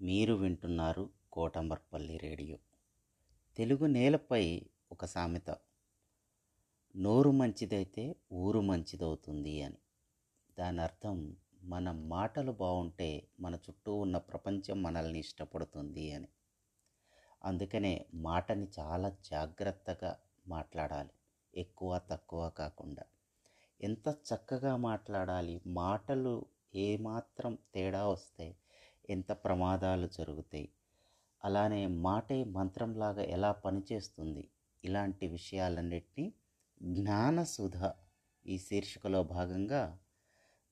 మీరు వింటున్నారు కోటమర్పల్లి రేడియో. తెలుగు నేలపై ఒక సామెత. నోరు మంచిదైతే ఊరు మంచిదవుతుంది అని. దాని అర్థం మన మాటలు బాగుంటే మన చుట్టూ ఉన్న ప్రపంచం మనల్ని ఇష్టపడుతుంది అని. అందుకనే మాటని చాలా జాగ్రత్తగా మాట్లాడాలి. ఎక్కువ తక్కువ కాకుండా. ఎంత చక్కగా మాట్లాడాలి మాటలు ఏమాత్రం తేడా వస్తే ఎంత ప్రమాదాలు జరుగుతాయి. అలానే మాటే మంత్రంలాగా ఎలా పనిచేస్తుంది ఇలాంటి విషయాలన్నిటినీ జ్ఞానసుధ ఈ శీర్షికలో భాగంగా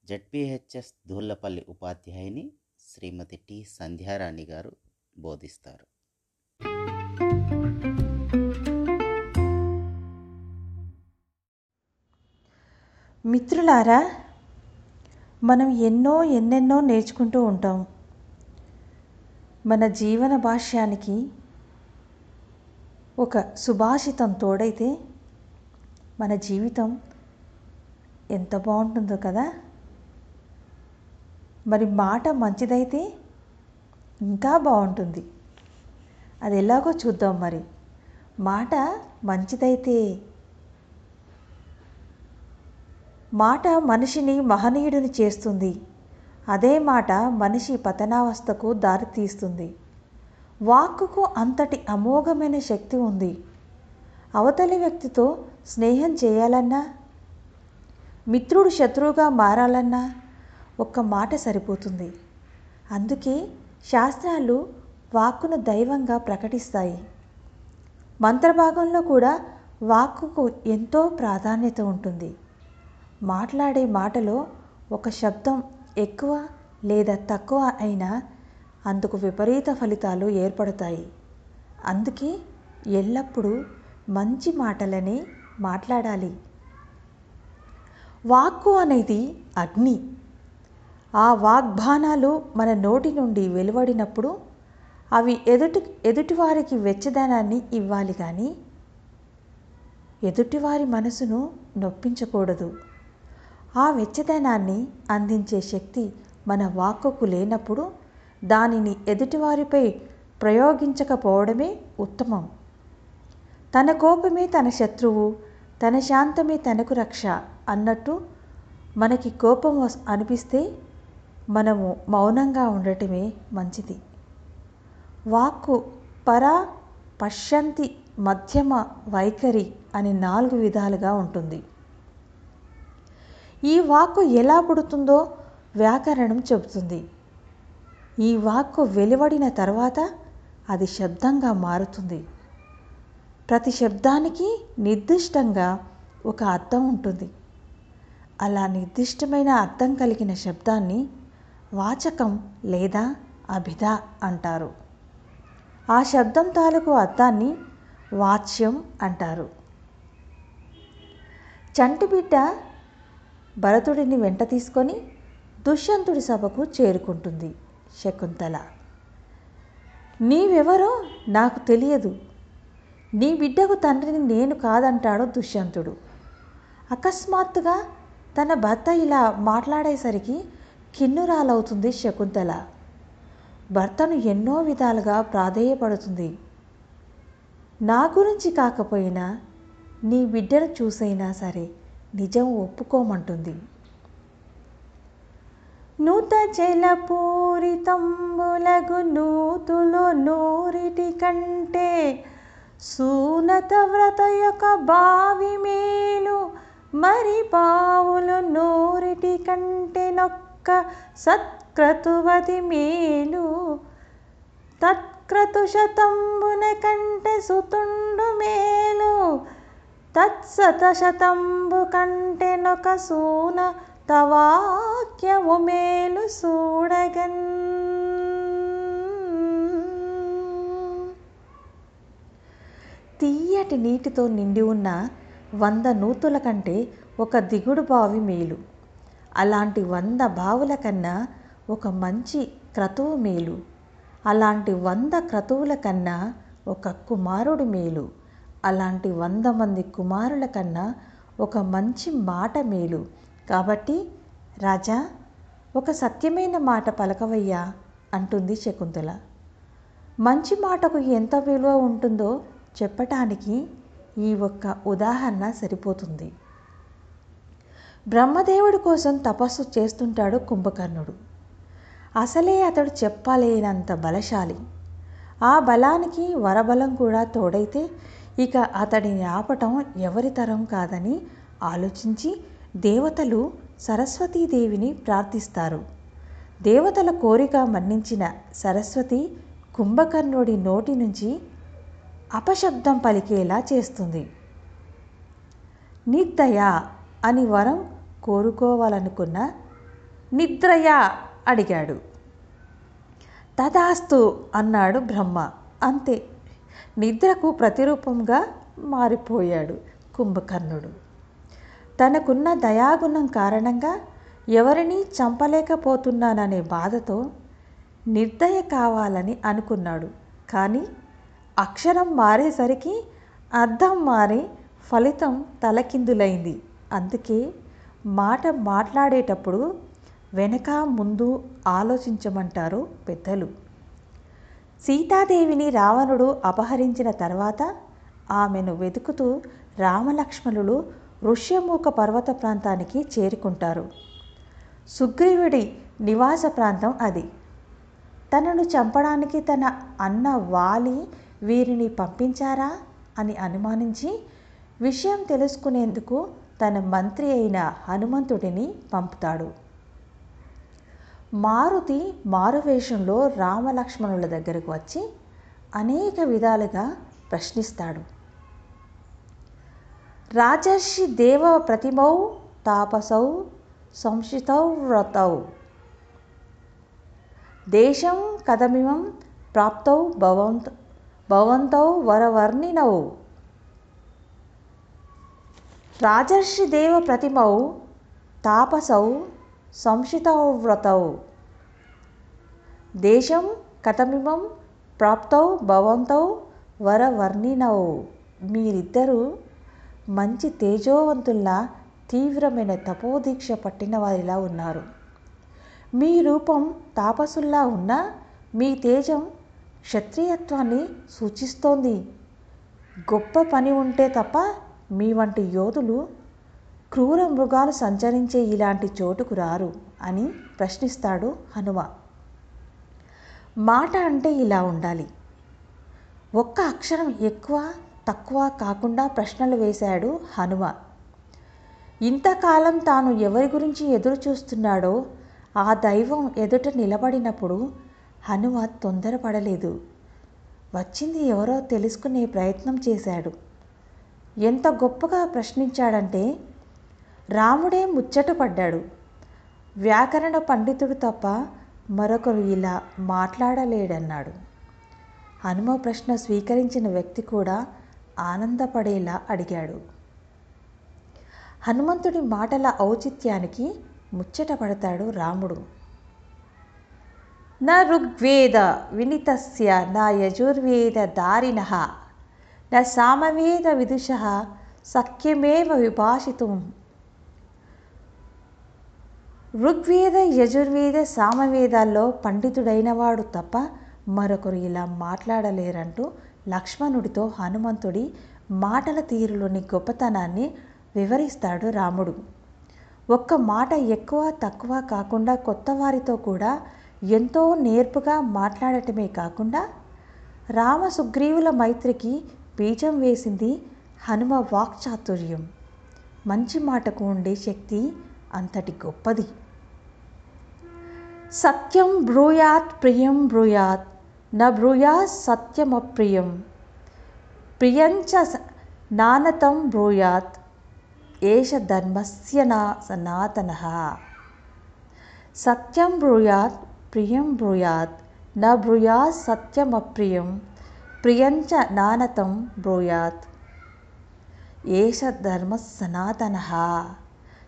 జడ్పిహెచ్ఎస్ ధూళ్ళపల్లి ఉపాధ్యాయుని శ్రీమతి టి సంధ్యారాణి గారు బోధిస్తారు. మిత్రులారా మనం ఎన్నో ఎన్నెన్నో నేర్చుకుంటూ ఉంటాం. మన జీవన భాష్యానికి ఒక సుభాషితం తోడైతే మన జీవితం ఎంత బాగుంటుందో కదా? మరి మాట మంచిదైతే ఇంకా బాగుంటుంది. అది ఎలాగో చూద్దాం మరి. మాట మంచిదైతే మాట మనిషిని మహనీయుడిని చేస్తుంది. అదే మాట మనిషి పతనావస్థకు దారితీస్తుంది. వాక్కుకు అంతటి అమోఘమైన శక్తి ఉంది. అవతలి వ్యక్తితో స్నేహం చేయాలన్నా మిత్రుడు శత్రువుగా మారాలన్నా ఒక్క మాట సరిపోతుంది. అందుకే శాస్త్రాలు వాక్కును దైవంగా ప్రకటిస్తాయి. మంత్రభాగంలో కూడా వాక్కుకు ఎంతో ప్రాధాన్యత ఉంటుంది. మాట్లాడే మాటలో ఒక శబ్దం ఎక్కువ లేదా తక్కువ అయినా అందుకు విపరీత ఫలితాలు ఏర్పడతాయి. అందుకే ఎల్లప్పుడూ మంచి మాటలని మాట్లాడాలి. వాక్కు అనేది అగ్ని. ఆ వాగ్బాణాలు మన నోటి నుండి వెలువడినప్పుడు అవి ఎదుటి ఎదుటివారికి వెచ్చదనాన్ని ఇవ్వాలి కానీ ఎదుటివారి మనసును నొప్పించకూడదు. ఆ వెచ్చదనాన్ని అందించే శక్తి మన వాక్కుకు లేనప్పుడు దానిని ఎదుటివారిపై ప్రయోగించకపోవడమే ఉత్తమం. తన కోపమే తన శత్రువు తన శాంతమే తనకు రక్ష అన్నట్టు మనకి కోపం వస్- అనిపిస్తే మనము మౌనంగా ఉండటమే మంచిది. వాక్కు పర పశ్యంతి మధ్యమ వైఖరి అని నాలుగు విధాలుగా ఉంటుంది. ఈ వాక్కు ఎలా పుడుతుందో వ్యాకరణం చెబుతుంది. ఈ వాక్కు వెలువడిన తర్వాత అది శబ్దంగా మారుతుంది. ప్రతి శబ్దానికి నిర్దిష్టంగా ఒక అర్థం ఉంటుంది. అలా నిర్దిష్టమైన అర్థం కలిగిన శబ్దాన్ని వాచకం లేదా అభిధ అంటారు. ఆ శబ్దం తాలూకు అర్థాన్ని వాచ్యం అంటారు. చంటి బిడ్డ భరతుడిని వెంట తీసుకొని దుష్యంతుడి సభకు చేరుకుంటుంది శకుంతల. నీవెవరో నాకు తెలియదు. నీ బిడ్డకు తండ్రిని నేను కాదంటాడు దుష్యంతుడు. అకస్మాత్తుగా తన భర్త ఇలా మాట్లాడేసరికి కిన్నురాలవుతుంది శకుంతల. భర్తను ఎన్నో విధాలుగా ప్రాధేయపడుతుంది. నా గురించి కాకపోయినా నీ బిడ్డను చూసైనా సరే నిజం ఒప్పుకోమంటుంది. నూత జలపూరితంబులగు నూతులు నూరిటి కంటే సూనత వ్రత యొక్క బావి మేలు మరి పావులు నూరిటి కంటే నొక్క సత్క్రతువతి మేలు. తత్క్రతు శతంబున కంటే సుతుండు మేలు తత్సత శతంబు కంటే నొక సూన తవాక్యము మేలు చూడగన్ తీయటి నీటితో నిండి ఉన్న వంద నూతుల కంటే ఒక దిగుడు బావి మేలు. అలాంటి వంద బావుల కన్నా ఒక మంచి క్రతువు మేలు. అలాంటి వంద క్రతువుల కన్నా ఒక కుమారుడు మేలు. అలాంటి వంద మంది కుమారుల కన్నా ఒక మంచి మాట మేలు. కాబట్టి రాజా ఒక సత్యమైన మాట పలకవయ్యా అంటుంది శకుంతల. మంచి మాటకు ఎంత విలువ ఉంటుందో చెప్పటానికి ఈ ఒక్క ఉదాహరణ సరిపోతుంది. బ్రహ్మదేవుడి కోసం తపస్సు చేస్తుంటాడు కుంభకర్ణుడు. అసలే అతడు చెప్పలేనంత బలశాలి. ఆ బలానికి వరబలం కూడా తోడైతే ఇక అతడిని ఆపటం ఎవరి తరం కాదని ఆలోచించి దేవతలు సరస్వతీదేవిని ప్రార్థిస్తారు. దేవతల కోరిక మన్నించిన సరస్వతి కుంభకర్ణుడి నోటి నుంచి అపశబ్దం పలికేలా చేస్తుంది. నిద్దయ అని వరం కోరుకోవాలనుకున్న నిద్రయ అడిగాడు. తదాస్తు అన్నాడు బ్రహ్మ. అంతే. నిద్రకు ప్రతిరూపంగా మారిపోయాడు కుంభకర్ణుడు. తనకున్న దయాగుణం కారణంగా ఎవరినీ చంపలేకపోతున్నాననే బాధతో నిర్దయ కావాలని అనుకున్నాడు. కానీ అక్షరం మారేసరికి అర్థం మారి ఫలితం తలకిందులైంది. అందుకే మాట మాట్లాడేటప్పుడు వెనక ముందు ఆలోచించమంటారు పెద్దలు. సీతాదేవిని రావణుడు అపహరించిన తర్వాత ఆమెను వెతుకుతూ రామలక్ష్మణులు ఋష్యమూక పర్వత ప్రాంతానికి చేరుకుంటారు. సుగ్రీవుడి నివాస ప్రాంతం అది. తనను చంపడానికి తన అన్న వాలి వీరిని పంపించారా అని అనుమానించి విషయం తెలుసుకునేందుకు తన మంత్రి అయిన హనుమంతుడిని పంపుతాడు. మారుతి మారువేషంలో రామలక్ష్మణుల దగ్గరకు వచ్చి అనేక విధాలుగా ప్రశ్నిస్తాడు. రాజర్షి దేవ ప్రతిమౌ తాపసౌ సంశితౌ వ్రతౌ. దేశం కథమిమం ప్రాప్తౌ భవంత్ భవంతౌ వరవర్ణినౌ. రాజర్షి దేవ ప్రతిమౌ తాపసౌ సంశితవ్రతౌ దేశం కథమిమం ప్రాప్తౌ భవంతౌ వరవర్ణినౌ. మీరిద్దరూ మంచి తేజోవంతుల్లా తీవ్రమైన తపోదీక్ష పట్టిన వారిలా ఉన్నారు. మీ రూపం తాపసుల్లా ఉన్నా మీ తేజం క్షత్రియత్వాన్ని సూచిస్తోంది. గొప్ప పని ఉంటే తప్ప మీ వంటి యోధులు క్రూర మృగాలు సంచరించే ఇలాంటి చోటుకు రారు అని ప్రశ్నిస్తాడు హనుమ. మాట అంటే ఇలా ఉండాలి. ఒక్క అక్షరం ఎక్కువ తక్కువ కాకుండా ప్రశ్నలు వేశాడు హనుమ. ఇంతకాలం తాను ఎవరి గురించి ఎదురు చూస్తున్నాడో ఆ దైవం ఎదుట నిలబడినప్పుడు హనుమ తొందరపడలేదు. వచ్చింది ఎవరో తెలుసుకునే ప్రయత్నం చేశాడు. ఎంత గొప్పగా ప్రశ్నించాడంటే రాముడే ముచ్చటపడ్డాడు వ్యాకరణ పండితుడు తప్ప మరొకరు ఇలా మాట్లాడలేడన్నాడు. హనుమ ప్రశ్న స్వీకరించిన వ్యక్తి కూడా ఆనందపడేలా అడిగాడు. హనుమంతుడి మాటల ఔచిత్యానికి ముచ్చట పడతాడు రాముడు. నా ఋగ్వేద వినితస్య నా యజుర్వేద దారిణ నా సామవేద విదుష సఖ్యమేవ విభాషితుం ఋగ్వేద యజుర్వేద సామవేదాల్లో పండితుడైనవాడు తప్ప మరొకరు ఇలా మాట్లాడలేరంటూ లక్ష్మణుడితో హనుమంతుడి మాటల తీరులోని గొప్పతనాన్ని వివరిస్తాడు రాముడు. ఒక్క మాట ఎక్కువ తక్కువ కాకుండా కొత్త వారితో కూడా ఎంతో నేర్పుగా మాట్లాడటమే కాకుండా రామ సుగ్రీవుల మైత్రికి బీజం వేసింది హనుమ వాక్చాతుర్యం. మంచి మాటకు ఉండే శక్తి అంతటి గొప్పది. సత్యం బ్రూయాత్ ప్రియం బ్రూయాత్ న బ్రూయాత్ సత్యమప్రియం. ప్రియంచ నానతం బ్రూయాత్ ఏష ధర్మస్య నా సనాతన. సత్యం బ్రూయాత్ ప్రియం బ్రూయాత్ న బ్రూయాత్ సత్యమప్రియం ప్రియంచ నానతం బ్రూయాత్ ఏష ధర్మ సనాతన.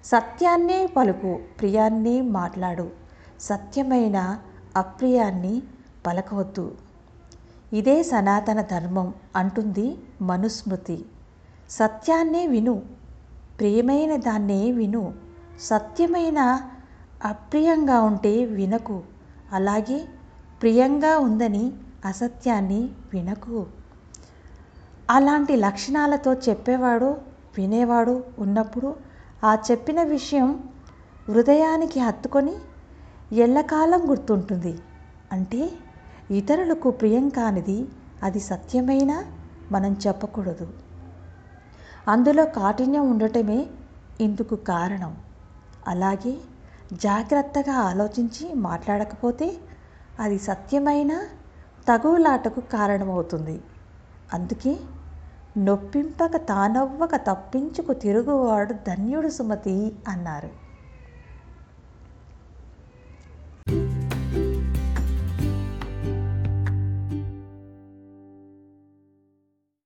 సత్యాన్నే పలుకు ప్రియాన్నే మాట్లాడు. సత్యమైన అప్రియాన్ని పలకవద్దు. ఇదే సనాతన ధర్మం అంటుంది మనుస్మృతి. సత్యాన్నే విను ప్రియమైన దాన్నే విను సత్యమైన అప్రియంగా ఉంటే వినకు అలాగే ప్రియంగా ఉందని అసత్యాన్ని వినకు. అలాంటి లక్షణాలతో చెప్పేవాడు వినేవాడు ఉన్నప్పుడు ఆ చెప్పిన విషయం హృదయానికి హత్తుకొని ఎల్లకాలం గుర్తుంటుంది. అంటే ఇతరులకు ప్రియం కానిది అది సత్యమైనా మనం చెప్పకూడదు. అందులో కాఠిన్యం ఉండటమే ఇందుకు కారణం. అలాగే జాగ్రత్తగా ఆలోచించి మాట్లాడకపోతే అది సత్యమైన తగులాటకు కారణమవుతుంది. అందుకే నొప్పింపక తానవ్వక తప్పించుకు తిరుగువాడు ధన్యుడు సుమతి అన్నారు.